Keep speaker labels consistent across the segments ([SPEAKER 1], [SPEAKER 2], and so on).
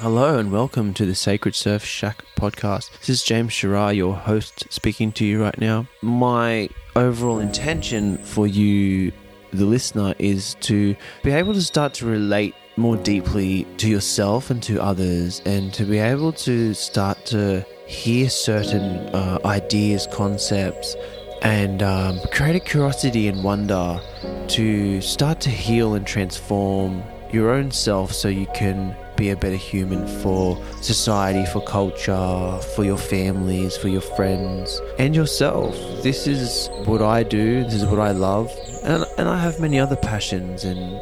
[SPEAKER 1] Hello and welcome to the Sacred Surf Shack podcast. This is James Sherrah, your host, speaking to you right now. My overall intention for you, the listener, is to be able to start to relate more deeply to yourself and to others, and to be able to start to hear certain uh, ideas, concepts, and um, create a curiosity and wonder to start to heal and transform your own self so you can be a better human for society, for culture, for your families, for your friends, and yourself. This is what I do, this is what I love, and, and I have many other passions, and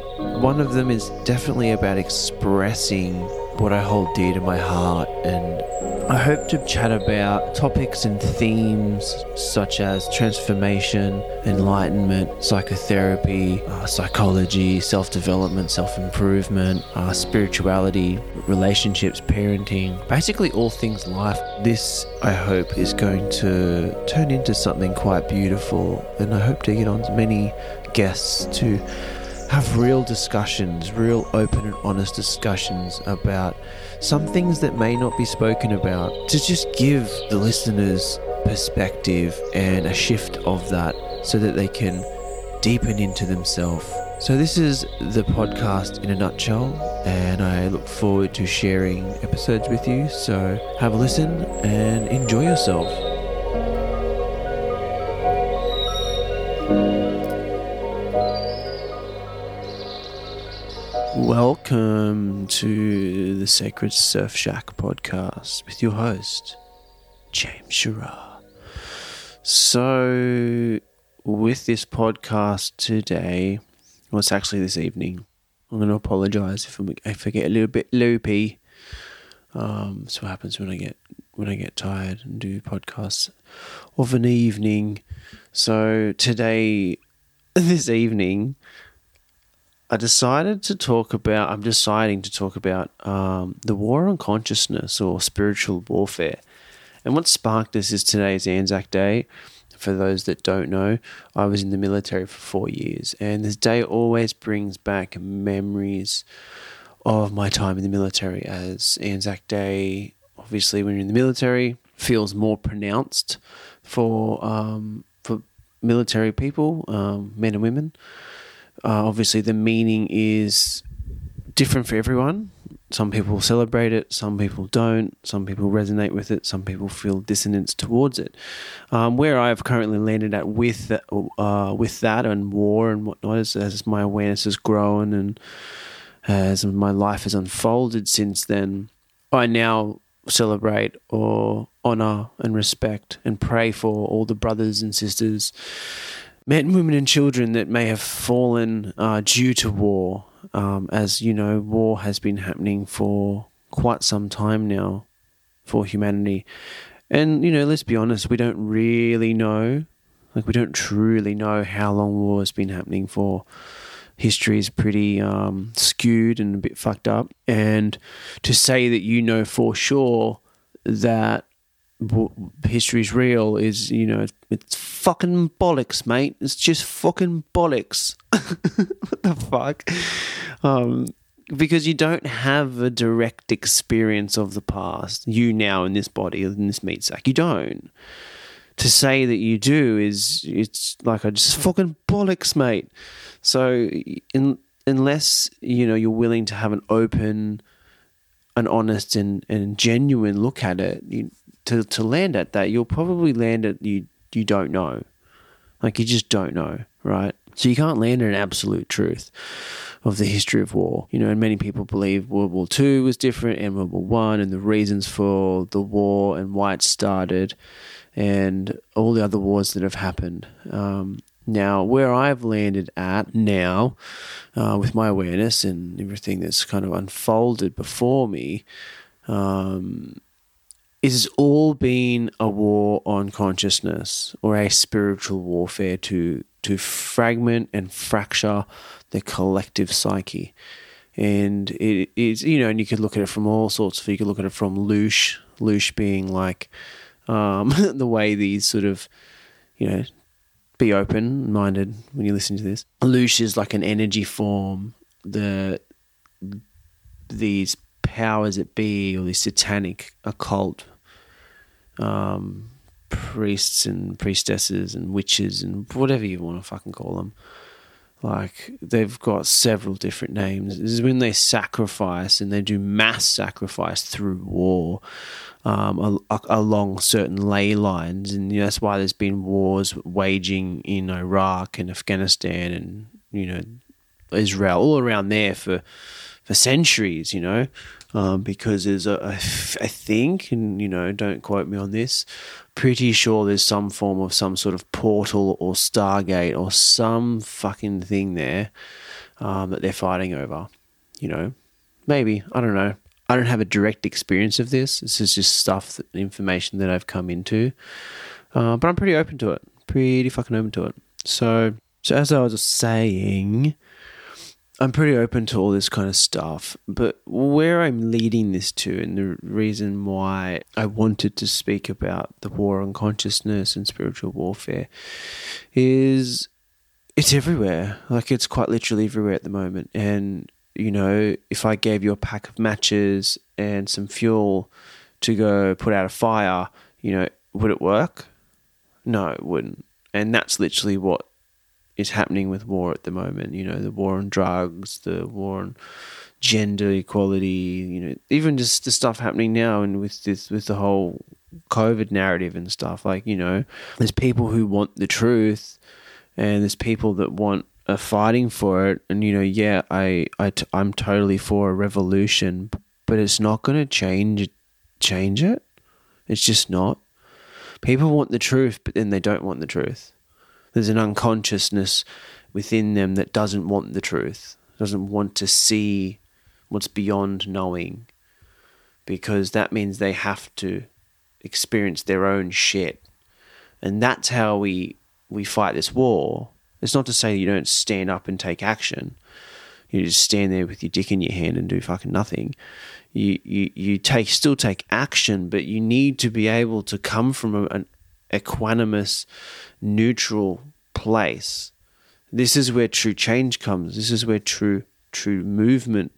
[SPEAKER 1] one of them is definitely about expressing what I hold dear to my heart and I hope to chat about topics and themes such as transformation, enlightenment, psychotherapy, uh, psychology, self development, self improvement, uh, spirituality, relationships, parenting basically, all things life. This, I hope, is going to turn into something quite beautiful, and I hope to get on many guests to have real discussions, real open and honest discussions about some things that may not be spoken about, to just give the listeners perspective and a shift of that so that they can deepen into themselves. So, this is the podcast in a nutshell, and I look forward to sharing episodes with you. So, have a listen and enjoy yourself. Welcome to the Sacred Surf Shack podcast with your host, James Sherrah. So, with this podcast today, well, it's actually this evening. I'm going to apologize if, if I get a little bit loopy. Um, that's what happens when I get when I get tired and do podcasts of an evening. So today, this evening, I decided to talk about, I'm deciding to talk about um, the war on consciousness or spiritual warfare. And what sparked this is today's Anzac Day. For those that don't know, I was in the military for four years, and this day always brings back memories of my time in the military. As Anzac Day, obviously, when you're in the military, feels more pronounced for um, for military people, um, men and women. Uh, obviously, the meaning is different for everyone. Some people celebrate it, some people don't. Some people resonate with it, some people feel dissonance towards it. Um, where I've currently landed at with that, uh, with that and war and whatnot, as, as my awareness has grown and as my life has unfolded since then, I now celebrate or honor and respect and pray for all the brothers and sisters men, women, and children that may have fallen uh, due to war. Um, as you know, war has been happening for quite some time now for humanity. And, you know, let's be honest, we don't really know, like, we don't truly know how long war has been happening for. History is pretty um, skewed and a bit fucked up. And to say that you know for sure that history is real is you know it's fucking bollocks mate. It's just fucking bollocks. What the fuck? Um because you don't have a direct experience of the past you now in this body in this meat sack. You don't. To say that you do is it's like I just fucking bollocks mate. So in, unless you know you're willing to have an open an honest and, and genuine look at it you to to land at that, you'll probably land at you you don't know, like you just don't know, right? So you can't land at an absolute truth of the history of war. You know, and many people believe World War Two was different and World War One, and the reasons for the war and why it started, and all the other wars that have happened. Um, now, where I've landed at now, uh, with my awareness and everything that's kind of unfolded before me, um, it has all been a war on consciousness or a spiritual warfare to to fragment and fracture the collective psyche. And it is, you know, and you could look at it from all sorts of, you could look at it from loosh, loosh being like um, the way these sort of, you know, be open minded when you listen to this. Loosh is like an energy form that these powers that be or these satanic occult um, priests and priestesses and witches and whatever you want to fucking call them. Like they've got several different names. This is when they sacrifice and they do mass sacrifice through war um, along certain ley lines, and you know, that's why there's been wars waging in Iraq and Afghanistan and you know Israel all around there for for centuries. You know, um, because there's a, I think, and you know, don't quote me on this, pretty sure there's some form of some sort of portal or stargate or some fucking thing there um, that they're fighting over. You know, maybe I don't know. I don't have a direct experience of this. This is just stuff, that, information that I've come into, uh, but I'm pretty open to it. Pretty fucking open to it. So, so as I was saying, I'm pretty open to all this kind of stuff, but where I'm leading this to, and the reason why I wanted to speak about the war on consciousness and spiritual warfare is it's everywhere. Like it's quite literally everywhere at the moment. And, you know, if I gave you a pack of matches and some fuel to go put out a fire, you know, would it work? No, it wouldn't. And that's literally what is happening with war at the moment. You know, the war on drugs, the war on gender equality. You know, even just the stuff happening now and with this with the whole COVID narrative and stuff. Like you know, there's people who want the truth, and there's people that want are fighting for it. And you know, yeah, I I t- I'm totally for a revolution, but it's not going to change change it. It's just not. People want the truth, but then they don't want the truth. There's an unconsciousness within them that doesn't want the truth, doesn't want to see what's beyond knowing, because that means they have to experience their own shit. And that's how we we fight this war. It's not to say you don't stand up and take action. You just stand there with your dick in your hand and do fucking nothing. You you you take still take action, but you need to be able to come from a, an equanimous neutral place. This is where true change comes. This is where true true movement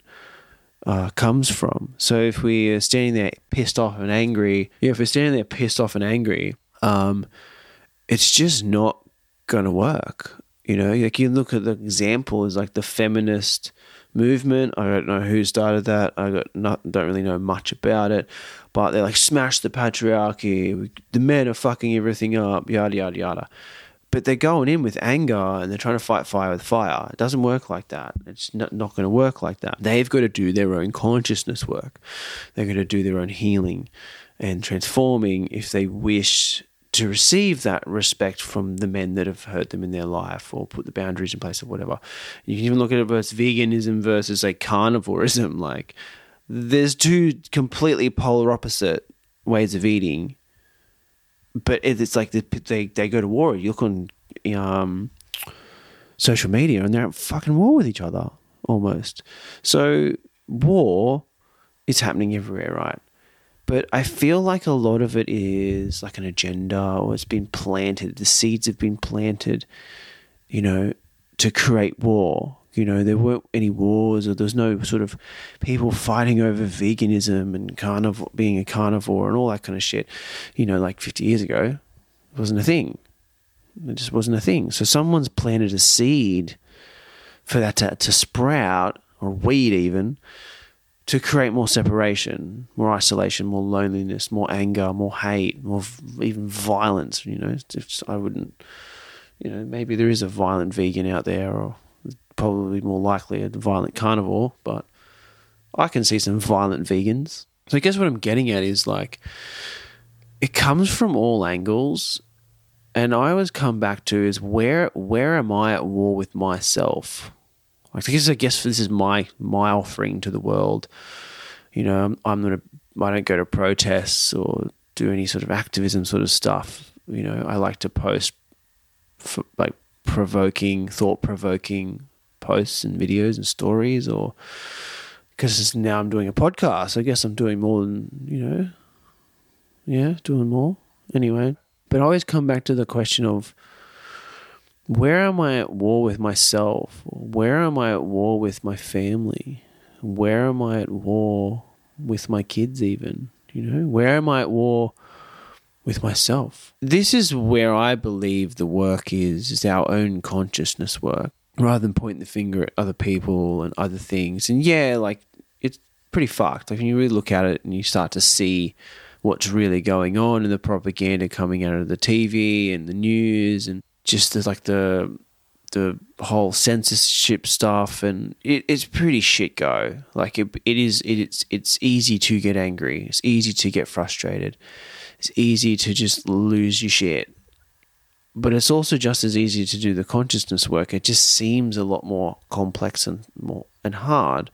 [SPEAKER 1] uh, comes from. So if we are standing there pissed off and angry, yeah, if we're standing there pissed off and angry, um, it's just not gonna work. You know, like you look at the example is like the feminist movement. I don't know who started that. I got not don't really know much about it, but they're like smash the patriarchy. The men are fucking everything up. Yada yada yada. But they're going in with anger and they're trying to fight fire with fire. It doesn't work like that. It's not, not going to work like that. They've got to do their own consciousness work. They're going to do their own healing and transforming if they wish to receive that respect from the men that have hurt them in their life or put the boundaries in place or whatever. You can even look at it versus veganism versus like carnivorism. Like there's two completely polar opposite ways of eating, but it's like they they go to war. You look on um, social media and they're at fucking war with each other almost. So war is happening everywhere, right? But I feel like a lot of it is like an agenda or it's been planted. The seeds have been planted, you know, to create war. You know, there hmm. weren't any wars or there's no sort of people fighting over veganism and carnivore, being a carnivore and all that kind of shit. You know, like 50 years ago, it wasn't a thing. It just wasn't a thing. So someone's planted a seed for that to, to sprout or weed even to create more separation, more isolation, more loneliness, more anger, more hate, more even violence. You know, I wouldn't, you know, maybe there is a violent vegan out there, or probably more likely a violent carnivore, but I can see some violent vegans. So I guess what I'm getting at is like, it comes from all angles, and I always come back to is where where am I at war with myself? I guess I guess this is my my offering to the world. You know, I'm, I'm gonna I don't go to protests or do any sort of activism sort of stuff. You know, I like to post for, like provoking, thought provoking posts and videos and stories, or because now I'm doing a podcast. I guess I'm doing more than you know. Yeah, doing more anyway. But I always come back to the question of where am I at war with myself? Where am I at war with my family? Where am I at war with my kids, even? You know, where am I at war with myself? This is where I believe the work is, is our own consciousness work, rather than pointing the finger at other people and other things. And yeah, like it's pretty fucked. Like when you really look at it and you start to see what's really going on and the propaganda coming out of the TV and the news and just the, like the the whole censorship stuff. And it, it's pretty shit go. Like it, it is it, it's it's easy to get angry. It's easy to get frustrated. It's easy to just lose your shit but it's also just as easy to do the consciousness work. It just seems a lot more complex and more and hard.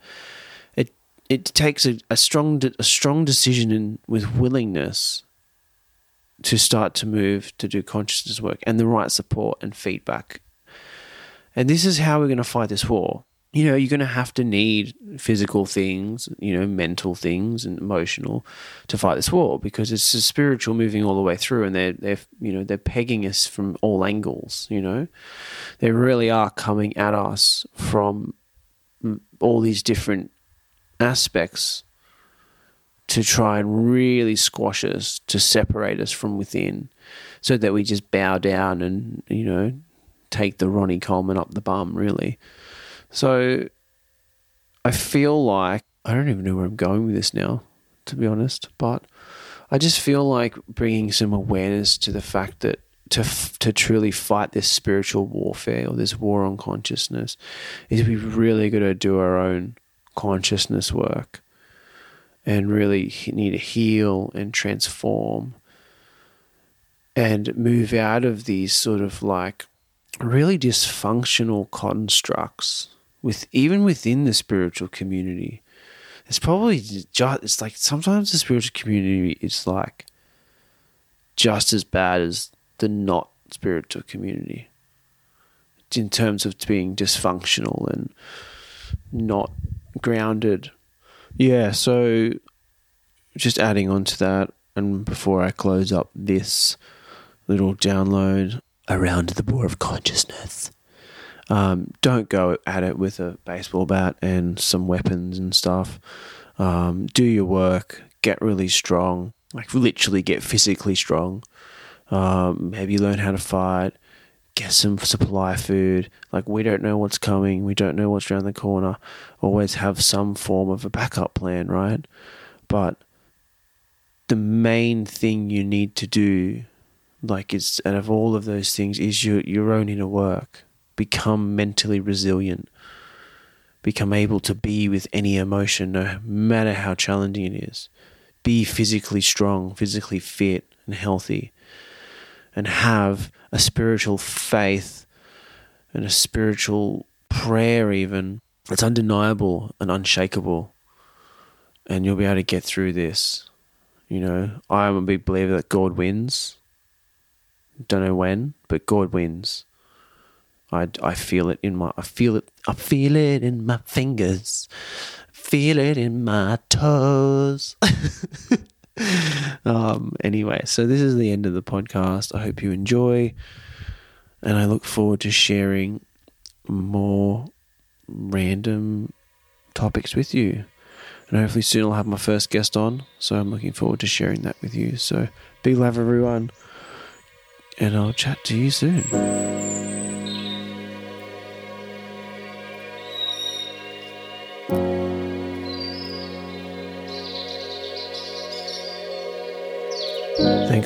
[SPEAKER 1] It it takes a, a strong a strong decision in, with willingness to start to move to do consciousness work and the right support and feedback. And this is how we're going to fight this war. You know, you're going to have to need physical things, you know, mental things and emotional to fight this war because it's a spiritual moving all the way through and they're, they're, you know, they're pegging us from all angles, you know. They really are coming at us from all these different aspects to try and really squash us, to separate us from within, so that we just bow down and, you know, take the Ronnie Coleman up the bum, really. So I feel like I don't even know where I'm going with this now, to be honest, but I just feel like bringing some awareness to the fact that to to truly fight this spiritual warfare or this war on consciousness is we really got to do our own consciousness work and really need to heal and transform and move out of these sort of like really dysfunctional constructs with even within the spiritual community. It's probably just it's like sometimes the spiritual community is like just as bad as the not spiritual community in terms of being dysfunctional and not grounded. Yeah, so just adding on to that, and before I close up this little download, around the board of consciousness. Um, don't go at it with a baseball bat and some weapons and stuff. Um, do your work, get really strong, like literally get physically strong. Um, maybe learn how to fight, get some supply food. Like, we don't know what's coming, we don't know what's around the corner. Always have some form of a backup plan, right? But the main thing you need to do like it's out of all of those things is your your own inner work become mentally resilient become able to be with any emotion no matter how challenging it is. Be physically strong physically fit and healthy and have a spiritual faith and a spiritual prayer even it's undeniable and unshakable. And you'll be able to get through this. You know i'm a big believer that god wins. Don't know when, but God wins. I, I feel it in my I feel it I feel it in my fingers, feel it in my toes. um. Anyway, so this is the end of the podcast. I hope you enjoy, and I look forward to sharing more random topics with you. And hopefully soon I'll have my first guest on. So I'm looking forward to sharing that with you. So big love, everyone and I'll chat to you soon.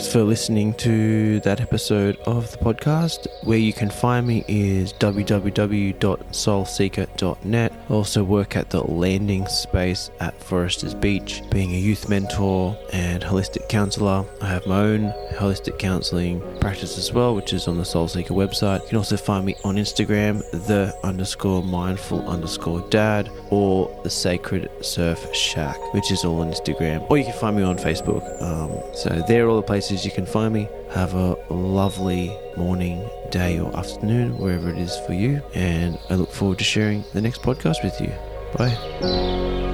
[SPEAKER 1] Thanks for listening to that episode of the podcast. Where you can find me is www.soulseeka.net. I also work at the landing space at Forresters Beach, being a youth mentor and holistic counselor. I have my own holistic counseling practice as well, which is on the Soulseeka website. You can also find me on Instagram, the underscore mindful underscore dad, or the Sacred Surf Shack, which is all on Instagram. Or you can find me on Facebook. Um, so they're all the places you can find me. Have a lovely morning, day, or afternoon, wherever it is for you. And I look forward to sharing the next podcast with you. Bye.